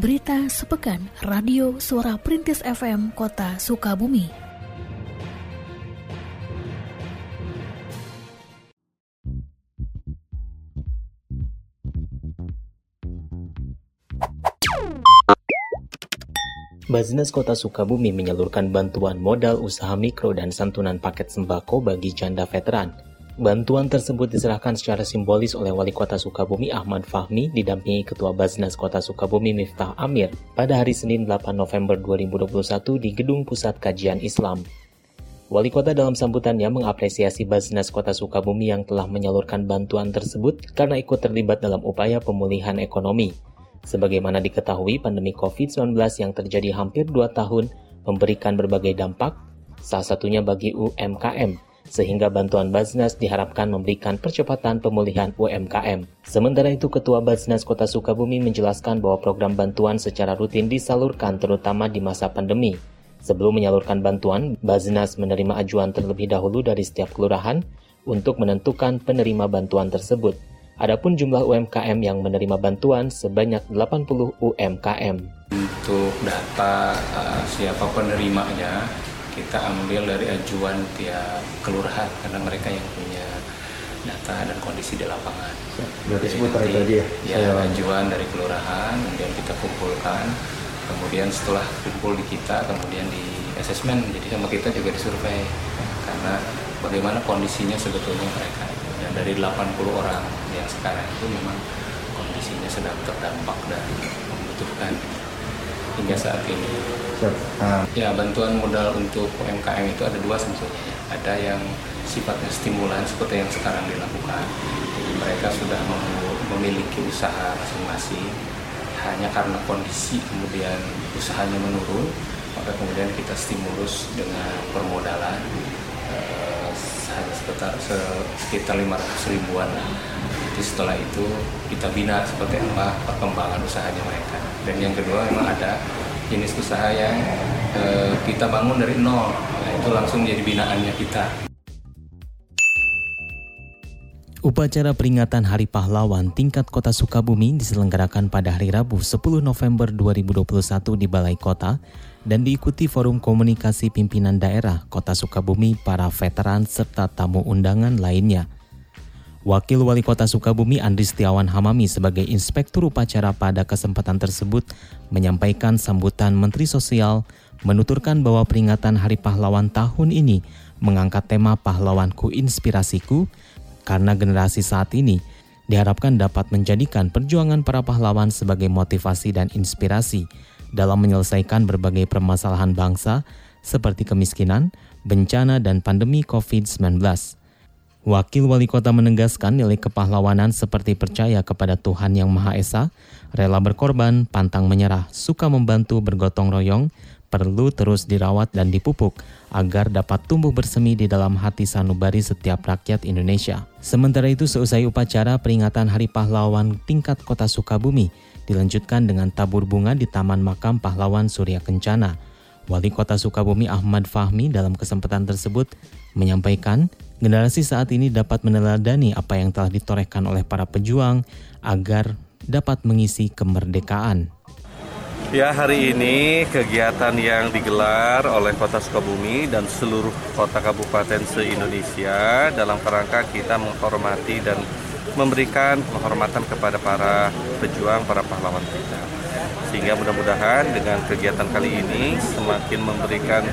Berita sepekan Radio Suara Perintis FM Kota Sukabumi. Baznas Kota Sukabumi menyalurkan bantuan modal usaha mikro dan santunan paket sembako bagi janda veteran. Bantuan tersebut diserahkan secara simbolis oleh Wali Kota Sukabumi Ahmad Fahmi didampingi Ketua Baznas Kota Sukabumi Miftah Amir pada hari Senin 8 November 2021 di Gedung Pusat Kajian Islam. Wali Kota dalam sambutannya mengapresiasi Baznas Kota Sukabumi yang telah menyalurkan bantuan tersebut karena ikut terlibat dalam upaya pemulihan ekonomi. Sebagaimana diketahui, pandemi COVID-19 yang terjadi hampir 2 tahun memberikan berbagai dampak, salah satunya bagi UMKM, sehingga bantuan Baznas diharapkan memberikan percepatan pemulihan UMKM. Sementara itu, Ketua Baznas Kota Sukabumi menjelaskan bahwa program bantuan secara rutin disalurkan terutama di masa pandemi. Sebelum menyalurkan bantuan, Baznas menerima ajuan terlebih dahulu dari setiap kelurahan untuk menentukan penerima bantuan tersebut. Adapun jumlah UMKM yang menerima bantuan sebanyak 80 UMKM. Untuk data uh, siapa penerimanya, kita ambil dari ajuan tiap kelurahan karena mereka yang punya data dan kondisi di lapangan. Berarti seputar tadi ya? Ya, ajuan dari kelurahan, kemudian kita kumpulkan, kemudian setelah kumpul di kita, kemudian di asesmen, jadi sama kita juga disurvei karena bagaimana kondisinya sebetulnya mereka. Dan dari 80 orang yang sekarang itu memang kondisinya sedang terdampak dan membutuhkan hingga saat ini. Ah. Ya bantuan modal untuk UMKM itu ada dua sebetulnya. Ada yang sifatnya stimulan seperti yang sekarang dilakukan. Jadi mereka sudah memiliki usaha masing-masing. Hanya karena kondisi kemudian usahanya menurun, maka kemudian kita stimulus dengan permodalan eh, sekitar sekitar 500 ribuan. Jadi setelah itu kita bina seperti apa perkembangan usahanya mereka. Dan yang kedua memang ada jenis usaha yang e, kita bangun dari nol. Nah, itu langsung jadi binaannya kita. Upacara peringatan Hari Pahlawan tingkat Kota Sukabumi diselenggarakan pada hari Rabu 10 November 2021 di Balai Kota dan diikuti forum komunikasi pimpinan daerah Kota Sukabumi, para veteran serta tamu undangan lainnya. Wakil Wali Kota Sukabumi Andri Setiawan Hamami sebagai inspektur upacara pada kesempatan tersebut menyampaikan sambutan Menteri Sosial menuturkan bahwa peringatan Hari Pahlawan tahun ini mengangkat tema Pahlawanku Inspirasiku karena generasi saat ini diharapkan dapat menjadikan perjuangan para pahlawan sebagai motivasi dan inspirasi dalam menyelesaikan berbagai permasalahan bangsa seperti kemiskinan, bencana, dan pandemi COVID-19. Wakil Wali Kota menegaskan nilai kepahlawanan seperti percaya kepada Tuhan Yang Maha Esa, rela berkorban, pantang menyerah, suka membantu, bergotong royong, perlu terus dirawat dan dipupuk agar dapat tumbuh bersemi di dalam hati sanubari setiap rakyat Indonesia. Sementara itu, seusai upacara peringatan Hari Pahlawan tingkat Kota Sukabumi dilanjutkan dengan tabur bunga di Taman Makam Pahlawan Surya Kencana. Wali Kota Sukabumi Ahmad Fahmi dalam kesempatan tersebut menyampaikan Generasi saat ini dapat meneladani apa yang telah ditorehkan oleh para pejuang agar dapat mengisi kemerdekaan. Ya, hari ini kegiatan yang digelar oleh Kota Sukabumi dan seluruh kota kabupaten se-Indonesia dalam kerangka kita menghormati dan memberikan penghormatan kepada para pejuang, para pahlawan kita. Sehingga mudah-mudahan dengan kegiatan kali ini semakin memberikan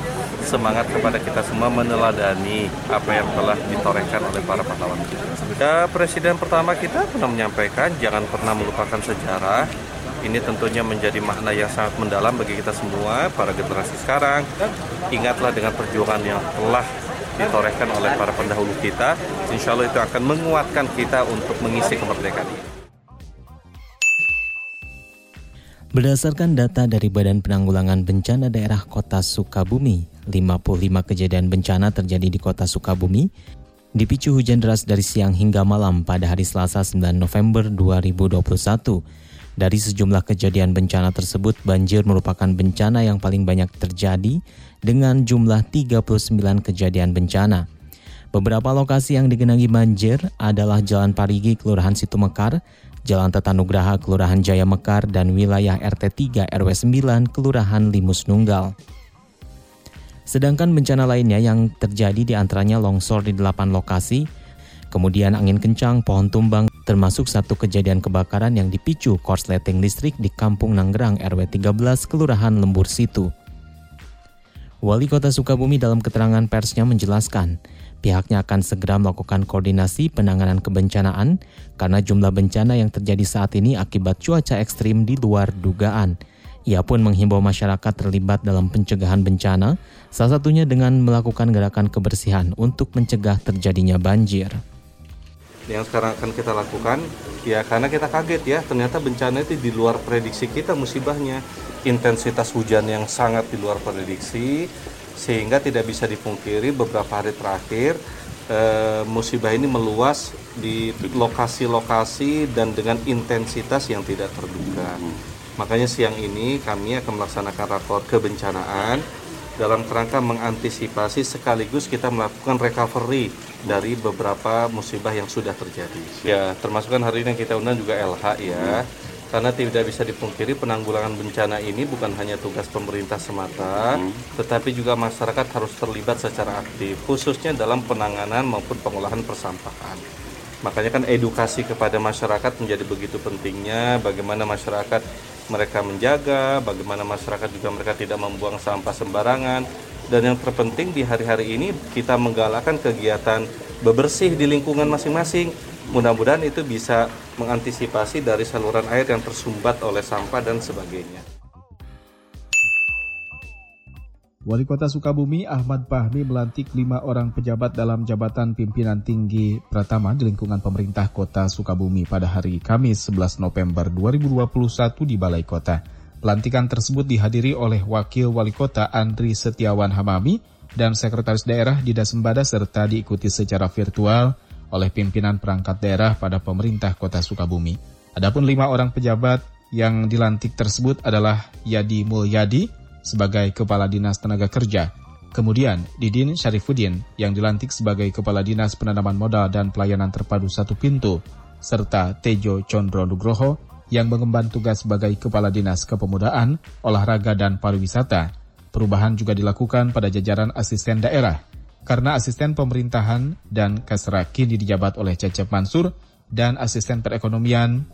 semangat kepada kita semua meneladani apa yang telah ditorehkan oleh para pahlawan kita. Ya, Presiden pertama kita pernah menyampaikan jangan pernah melupakan sejarah. Ini tentunya menjadi makna yang sangat mendalam bagi kita semua, para generasi sekarang. Ingatlah dengan perjuangan yang telah ditorehkan oleh para pendahulu kita. Insya Allah itu akan menguatkan kita untuk mengisi kemerdekaan ini. Berdasarkan data dari Badan Penanggulangan Bencana Daerah Kota Sukabumi, 55 kejadian bencana terjadi di Kota Sukabumi, dipicu hujan deras dari siang hingga malam pada hari Selasa 9 November 2021. Dari sejumlah kejadian bencana tersebut, banjir merupakan bencana yang paling banyak terjadi dengan jumlah 39 kejadian bencana. Beberapa lokasi yang digenangi banjir adalah Jalan Parigi, Kelurahan Situmekar, Jalan Tatanugraha, Kelurahan Jaya Mekar, dan wilayah RT 3 RW 9, Kelurahan Limus Nunggal. Sedangkan bencana lainnya yang terjadi di antaranya longsor di 8 lokasi, kemudian angin kencang, pohon tumbang, termasuk satu kejadian kebakaran yang dipicu korsleting listrik di Kampung Nanggerang RW 13, Kelurahan Lembur Situ. Wali Kota Sukabumi dalam keterangan persnya menjelaskan, pihaknya akan segera melakukan koordinasi penanganan kebencanaan karena jumlah bencana yang terjadi saat ini akibat cuaca ekstrim di luar dugaan. Ia pun menghimbau masyarakat terlibat dalam pencegahan bencana, salah satunya dengan melakukan gerakan kebersihan untuk mencegah terjadinya banjir. Yang sekarang akan kita lakukan, ya karena kita kaget ya, ternyata bencana itu di luar prediksi kita musibahnya intensitas hujan yang sangat di luar prediksi sehingga tidak bisa dipungkiri beberapa hari terakhir e, musibah ini meluas di lokasi-lokasi dan dengan intensitas yang tidak terduga. Makanya siang ini kami akan melaksanakan rapor kebencanaan dalam kerangka mengantisipasi sekaligus kita melakukan recovery dari beberapa musibah yang sudah terjadi. Ya, termasuk kan hari ini kita undang juga LH ya karena tidak bisa dipungkiri penanggulangan bencana ini bukan hanya tugas pemerintah semata, hmm. tetapi juga masyarakat harus terlibat secara aktif, khususnya dalam penanganan maupun pengolahan persampahan. Makanya kan edukasi kepada masyarakat menjadi begitu pentingnya, bagaimana masyarakat mereka menjaga, bagaimana masyarakat juga mereka tidak membuang sampah sembarangan, dan yang terpenting di hari-hari ini kita menggalakkan kegiatan bebersih di lingkungan masing-masing, mudah-mudahan itu bisa mengantisipasi dari saluran air yang tersumbat oleh sampah dan sebagainya. Wali Kota Sukabumi Ahmad Fahmi melantik lima orang pejabat dalam jabatan pimpinan tinggi Pratama di lingkungan pemerintah kota Sukabumi pada hari Kamis 11 November 2021 di Balai Kota. Pelantikan tersebut dihadiri oleh Wakil Wali Kota Andri Setiawan Hamami dan Sekretaris Daerah Dida Sembada serta diikuti secara virtual oleh pimpinan perangkat daerah pada pemerintah kota Sukabumi. Adapun lima orang pejabat yang dilantik tersebut adalah Yadi Mulyadi sebagai Kepala Dinas Tenaga Kerja, kemudian Didin Syarifuddin yang dilantik sebagai Kepala Dinas Penanaman Modal dan Pelayanan Terpadu Satu Pintu, serta Tejo Condro Nugroho yang mengemban tugas sebagai Kepala Dinas Kepemudaan, Olahraga dan Pariwisata. Perubahan juga dilakukan pada jajaran asisten daerah karena asisten pemerintahan dan Kasra kini dijabat oleh Cecep Mansur dan asisten perekonomian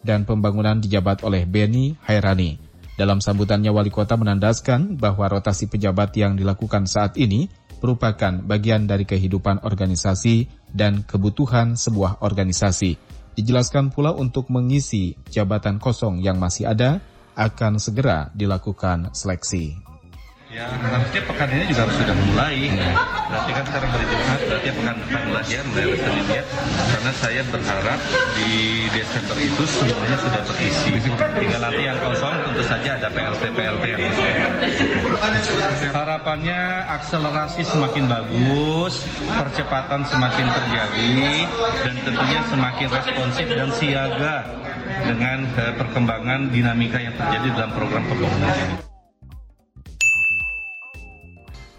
dan pembangunan dijabat oleh Beni Hairani. Dalam sambutannya wali kota menandaskan bahwa rotasi pejabat yang dilakukan saat ini merupakan bagian dari kehidupan organisasi dan kebutuhan sebuah organisasi. Dijelaskan pula untuk mengisi jabatan kosong yang masih ada akan segera dilakukan seleksi. Ya harusnya pekan ini juga harus sudah mulai. Berarti kan sekarang hari Jumat, berarti pekan depan ya, mulai Senin ya. Karena saya berharap di Desember itu semuanya sudah terisi. Tinggal nanti yang kosong tentu saja ada PLT-PLT yang Harapannya akselerasi semakin bagus, percepatan semakin terjadi, dan tentunya semakin responsif dan siaga dengan eh, perkembangan dinamika yang terjadi dalam program pembangunan ini.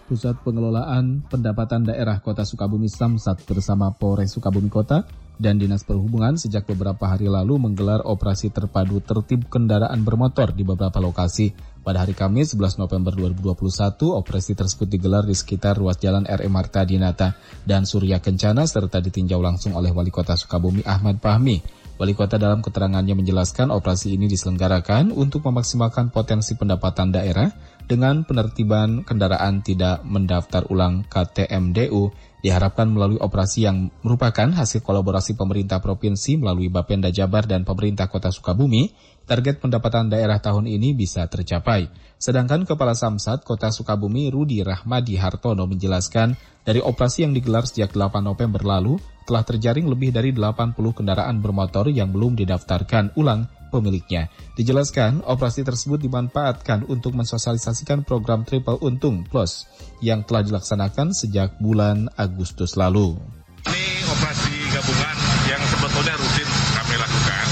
Pusat Pengelolaan Pendapatan Daerah Kota Sukabumi Samsat bersama Polres Sukabumi Kota dan Dinas Perhubungan sejak beberapa hari lalu menggelar operasi terpadu tertib kendaraan bermotor di beberapa lokasi. Pada hari Kamis 11 November 2021, operasi tersebut digelar di sekitar ruas jalan RM Marta Dinata dan Surya Kencana serta ditinjau langsung oleh Wali Kota Sukabumi Ahmad Fahmi. Wali kota dalam keterangannya menjelaskan operasi ini diselenggarakan untuk memaksimalkan potensi pendapatan daerah dengan penertiban kendaraan tidak mendaftar ulang KTMDU diharapkan melalui operasi yang merupakan hasil kolaborasi pemerintah provinsi melalui Bapenda Jabar dan pemerintah kota Sukabumi, target pendapatan daerah tahun ini bisa tercapai. Sedangkan Kepala Samsat Kota Sukabumi Rudi Rahmadi Hartono menjelaskan dari operasi yang digelar sejak 8 November lalu, telah terjaring lebih dari 80 kendaraan bermotor yang belum didaftarkan ulang pemiliknya. Dijelaskan, operasi tersebut dimanfaatkan untuk mensosialisasikan program Triple Untung Plus yang telah dilaksanakan sejak bulan Agustus lalu. Ini operasi gabungan yang sebetulnya rutin kami lakukan.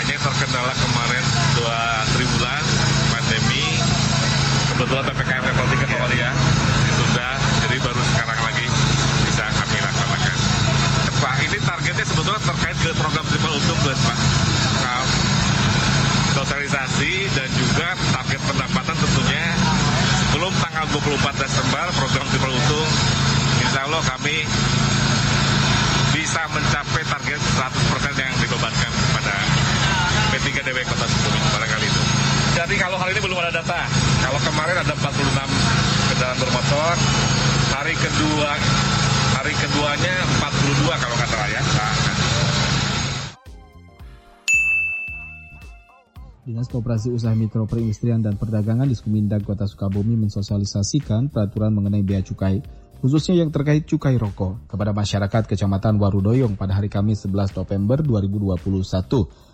Hanya terkendala kemarin dua tribulan pandemi, kebetulan PPKM level 3 kembali ya, ditunda, jadi baru sekarang lagi bisa kami laksanakan. Pak, ini targetnya sebetulnya terkait ke program Triple Untung Plus, Pak 100% yang dibebankan kepada P3DW Kota Sukabumi barangkali itu. Jadi kalau hari ini belum ada data. Kalau kemarin ada 46 kendaraan bermotor, hari kedua hari keduanya 42 kalau nggak salah ya. Nah, Dinas Koperasi Usaha Mikro Perindustrian dan Perdagangan di Sumindag Kota Sukabumi mensosialisasikan peraturan mengenai bea cukai, khususnya yang terkait cukai rokok, kepada masyarakat Kecamatan Warudoyong pada hari Kamis 11 November 2021.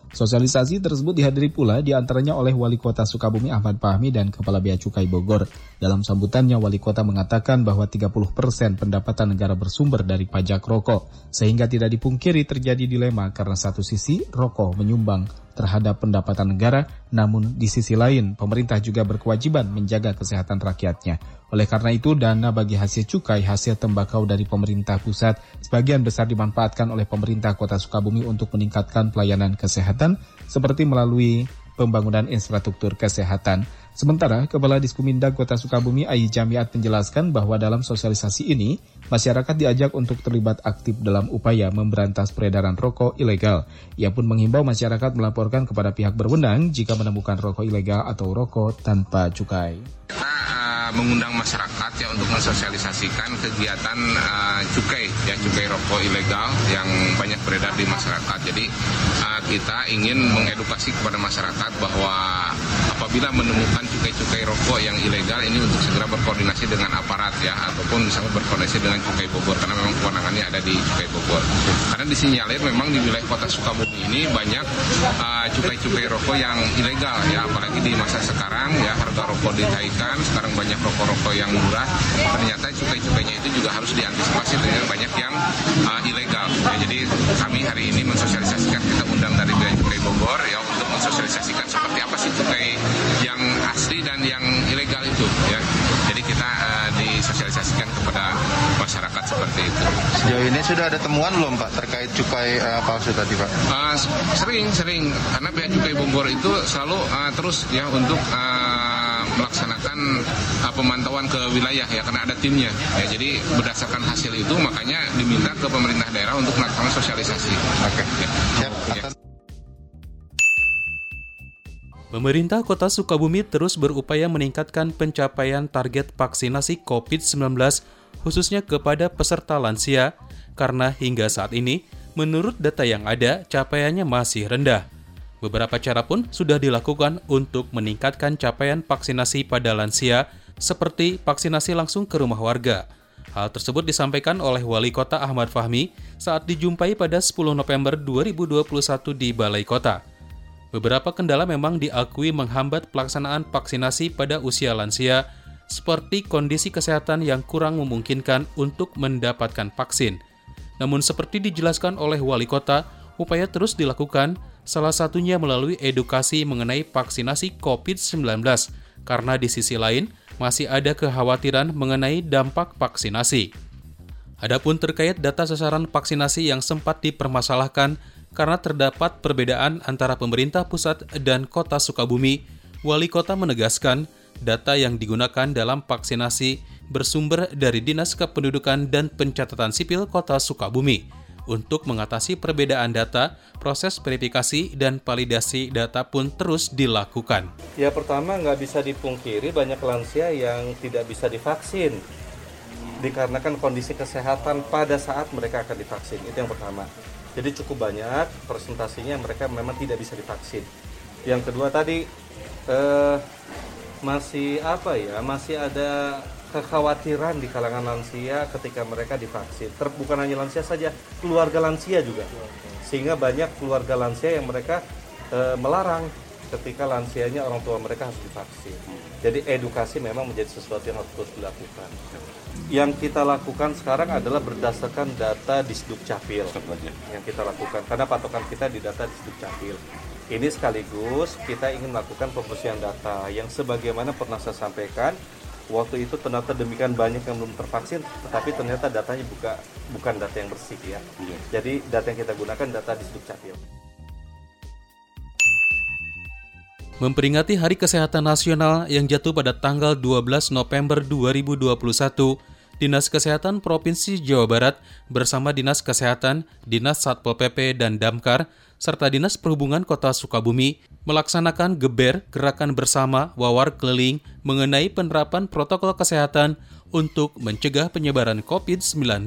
Sosialisasi tersebut dihadiri pula di antaranya oleh Wali Kota Sukabumi Ahmad Fahmi dan Kepala Bea Cukai Bogor. Dalam sambutannya, Wali Kota mengatakan bahwa 30 persen pendapatan negara bersumber dari pajak rokok, sehingga tidak dipungkiri terjadi dilema karena satu sisi rokok menyumbang terhadap pendapatan negara, namun di sisi lain pemerintah juga berkewajiban menjaga kesehatan rakyatnya. Oleh karena itu, dana bagi hasil cukai hasil tembakau dari pemerintah pusat sebagian besar dimanfaatkan oleh pemerintah kota Sukabumi untuk meningkatkan pelayanan kesehatan seperti melalui pembangunan infrastruktur kesehatan. Sementara, Kepala Diskumindag Kota Sukabumi Ai Jamiat menjelaskan bahwa dalam sosialisasi ini, masyarakat diajak untuk terlibat aktif dalam upaya memberantas peredaran rokok ilegal. Ia pun menghimbau masyarakat melaporkan kepada pihak berwenang jika menemukan rokok ilegal atau rokok tanpa cukai. Mengundang masyarakat ya untuk mensosialisasikan kegiatan uh, cukai ya cukai rokok ilegal yang banyak beredar di masyarakat. Jadi uh, kita ingin mengedukasi kepada masyarakat bahwa apabila menemukan cukai-cukai rokok yang ilegal ini untuk segera berkoordinasi dengan aparat ya ataupun misalnya berkoordinasi dengan cukai Bogor karena memang kewenangannya ada di cukai Bogor. Karena disinyalir memang di wilayah kota Sukabumi ini banyak uh, cukai-cukai rokok yang ilegal ya apalagi di masa sekarang ya harga rokok dinaikkan sekarang banyak rokok-rokok yang murah ternyata cukai-cukainya itu juga harus diantisipasi dengan banyak yang uh, ilegal ya, jadi kami hari ini mensosialisasikan kita undang dari Bogor ya untuk mensosialisasikan seperti apa sih cukai yang asli dan yang ilegal itu ya. Jadi kita uh, disosialisasikan kepada masyarakat seperti itu. Sejauh ini sudah ada temuan belum Pak terkait cukai uh, palsu tadi Pak? Uh, sering sering karena Bea Cukai Bogor itu selalu uh, terus ya untuk uh, melaksanakan uh, pemantauan ke wilayah ya karena ada timnya ya jadi berdasarkan hasil itu makanya diminta ke pemerintah daerah untuk melakukan sosialisasi. Oke. Ya. Siap. Ya. Pemerintah Kota Sukabumi terus berupaya meningkatkan pencapaian target vaksinasi COVID-19 khususnya kepada peserta lansia karena hingga saat ini menurut data yang ada capaiannya masih rendah. Beberapa cara pun sudah dilakukan untuk meningkatkan capaian vaksinasi pada lansia seperti vaksinasi langsung ke rumah warga. Hal tersebut disampaikan oleh Wali Kota Ahmad Fahmi saat dijumpai pada 10 November 2021 di Balai Kota. Beberapa kendala memang diakui menghambat pelaksanaan vaksinasi pada usia lansia, seperti kondisi kesehatan yang kurang memungkinkan untuk mendapatkan vaksin. Namun seperti dijelaskan oleh wali kota, upaya terus dilakukan, salah satunya melalui edukasi mengenai vaksinasi COVID-19, karena di sisi lain masih ada kekhawatiran mengenai dampak vaksinasi. Adapun terkait data sasaran vaksinasi yang sempat dipermasalahkan, karena terdapat perbedaan antara pemerintah pusat dan kota Sukabumi, wali kota menegaskan data yang digunakan dalam vaksinasi bersumber dari Dinas Kependudukan dan Pencatatan Sipil Kota Sukabumi. Untuk mengatasi perbedaan data, proses verifikasi dan validasi data pun terus dilakukan. Ya pertama nggak bisa dipungkiri banyak lansia yang tidak bisa divaksin dikarenakan kondisi kesehatan pada saat mereka akan divaksin. Itu yang pertama. Jadi cukup banyak presentasinya mereka memang tidak bisa divaksin. Yang kedua tadi eh, masih apa ya? Masih ada kekhawatiran di kalangan lansia ketika mereka divaksin. Ter, hanya lansia saja, keluarga lansia juga. Sehingga banyak keluarga lansia yang mereka eh, melarang ketika lansianya orang tua mereka harus divaksin. Jadi edukasi memang menjadi sesuatu yang harus dilakukan. Yang kita lakukan sekarang adalah berdasarkan data di Sduk Capil yang kita lakukan karena patokan kita di data di Sduk Capil. Ini sekaligus kita ingin melakukan pembersihan data yang sebagaimana pernah saya sampaikan waktu itu ternyata demikian banyak yang belum tervaksin, tetapi ternyata datanya buka, bukan data yang bersih ya. Jadi data yang kita gunakan data di Sduk Capil. Memperingati Hari Kesehatan Nasional yang jatuh pada tanggal 12 November 2021, Dinas Kesehatan Provinsi Jawa Barat bersama Dinas Kesehatan, Dinas Satpol PP dan Damkar, serta Dinas Perhubungan Kota Sukabumi melaksanakan geber gerakan bersama wawar keliling mengenai penerapan protokol kesehatan untuk mencegah penyebaran COVID-19.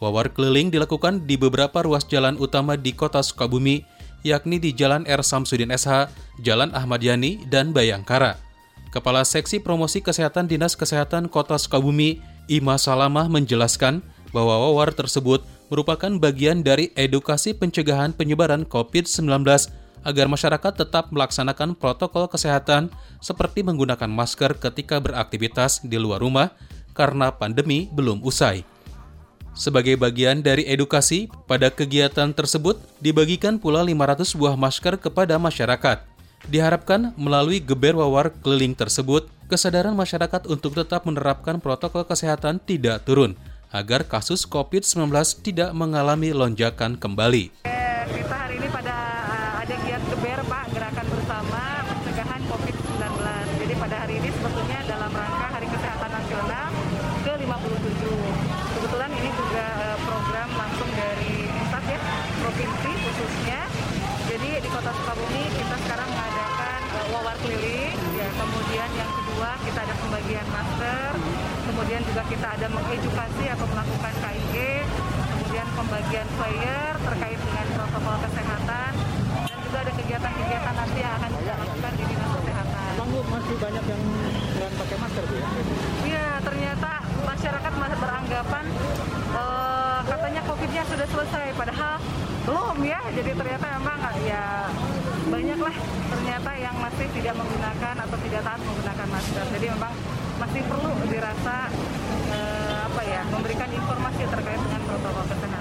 Wawar keliling dilakukan di beberapa ruas jalan utama di Kota Sukabumi, yakni di Jalan R. Samsudin SH, Jalan Ahmad Yani, dan Bayangkara. Kepala Seksi Promosi Kesehatan Dinas Kesehatan Kota Sukabumi, Ima Salamah menjelaskan bahwa wawar tersebut merupakan bagian dari edukasi pencegahan penyebaran COVID-19 agar masyarakat tetap melaksanakan protokol kesehatan seperti menggunakan masker ketika beraktivitas di luar rumah karena pandemi belum usai. Sebagai bagian dari edukasi, pada kegiatan tersebut dibagikan pula 500 buah masker kepada masyarakat. Diharapkan melalui geber wawar keliling tersebut, kesadaran masyarakat untuk tetap menerapkan protokol kesehatan tidak turun, agar kasus COVID-19 tidak mengalami lonjakan kembali. Kita hari ini pada eh, ada giat geber Pak, gerakan bersama pencegahan COVID-19. Jadi pada hari ini sebetulnya dalam rangka Hari Kesehatan Nasional ke-57. Kebetulan ini juga eh, program langsung dari pusat ya, provinsi khususnya. Jadi di Kota Sukabumi kita sekarang mengadakan uh, wawar keliling, ya. Kemudian yang kedua kita ada pembagian masker, kemudian juga kita ada mengedukasi atau melakukan KIG, pembagian flyer terkait dengan protokol kesehatan, dan juga ada kegiatan-kegiatan nanti yang akan kita lakukan di dinas kesehatan. Emang Bu masih banyak yang nggak pakai masker Bu ya? Iya, ternyata masyarakat masih beranggapan uh, katanya COVID-nya sudah selesai, padahal belum ya. Jadi ternyata memang ya banyaklah ternyata yang masih tidak menggunakan atau tidak taat menggunakan masker. Jadi memang masih perlu dirasa uh, apa ya memberikan informasi terkait dengan protokol kesehatan.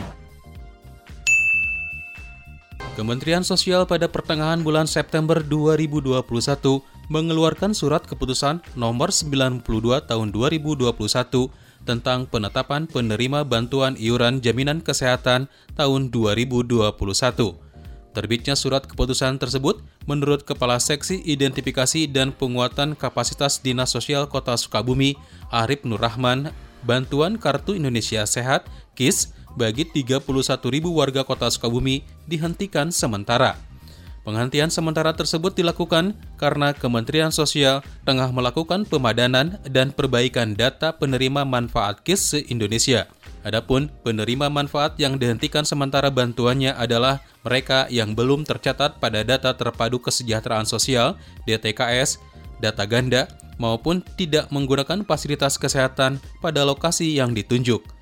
Kementerian Sosial pada pertengahan bulan September 2021 mengeluarkan surat keputusan nomor 92 tahun 2021 tentang penetapan penerima bantuan iuran jaminan kesehatan tahun 2021. Terbitnya surat keputusan tersebut menurut Kepala Seksi Identifikasi dan Penguatan Kapasitas Dinas Sosial Kota Sukabumi, Arif Nurrahman, bantuan Kartu Indonesia Sehat KIS bagi 31.000 warga Kota Sukabumi dihentikan sementara. Penghentian sementara tersebut dilakukan karena Kementerian Sosial tengah melakukan pemadanan dan perbaikan data penerima manfaat KIS se-Indonesia. Adapun penerima manfaat yang dihentikan sementara bantuannya adalah mereka yang belum tercatat pada data terpadu kesejahteraan sosial DTKS, data ganda, maupun tidak menggunakan fasilitas kesehatan pada lokasi yang ditunjuk.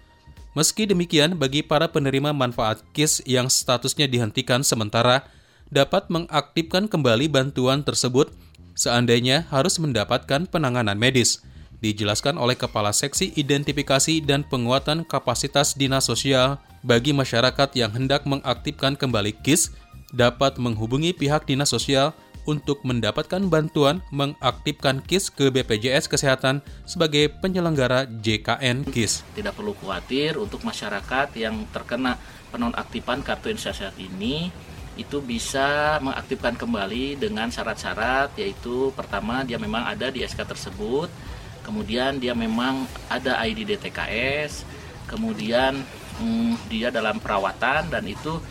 Meski demikian, bagi para penerima manfaat KIS yang statusnya dihentikan sementara, dapat mengaktifkan kembali bantuan tersebut seandainya harus mendapatkan penanganan medis. Dijelaskan oleh Kepala Seksi Identifikasi dan Penguatan Kapasitas Dinas Sosial bagi masyarakat yang hendak mengaktifkan kembali KIS dapat menghubungi pihak Dinas Sosial untuk mendapatkan bantuan mengaktifkan KIS ke BPJS Kesehatan sebagai penyelenggara JKN KIS. Tidak perlu khawatir untuk masyarakat yang terkena penonaktifan kartu Indonesia Sehat ini itu bisa mengaktifkan kembali dengan syarat-syarat yaitu pertama dia memang ada di SK tersebut kemudian dia memang ada ID DTKS kemudian hmm, dia dalam perawatan dan itu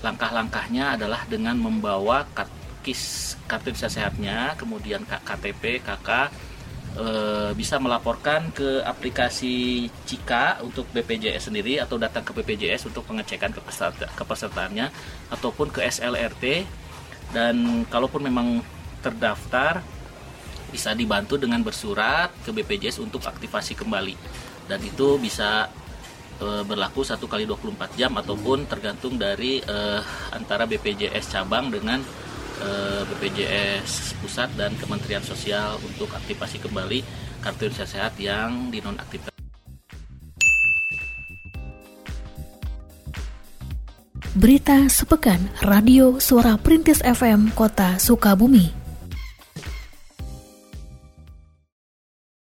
langkah-langkahnya adalah dengan membawa kis kartu sehatnya kemudian KTP KK e, bisa melaporkan ke aplikasi Cika untuk BPJS sendiri atau datang ke BPJS untuk pengecekan kepeserta, kepesertaannya ataupun ke SLRT dan kalaupun memang terdaftar bisa dibantu dengan bersurat ke BPJS untuk aktivasi kembali. Dan itu bisa e, berlaku satu kali 24 jam ataupun tergantung dari e, antara BPJS cabang dengan eh, BPJS Pusat dan Kementerian Sosial untuk aktivasi kembali kartu Indonesia Sehat yang dinonaktifkan. Berita sepekan Radio Suara Perintis FM Kota Sukabumi.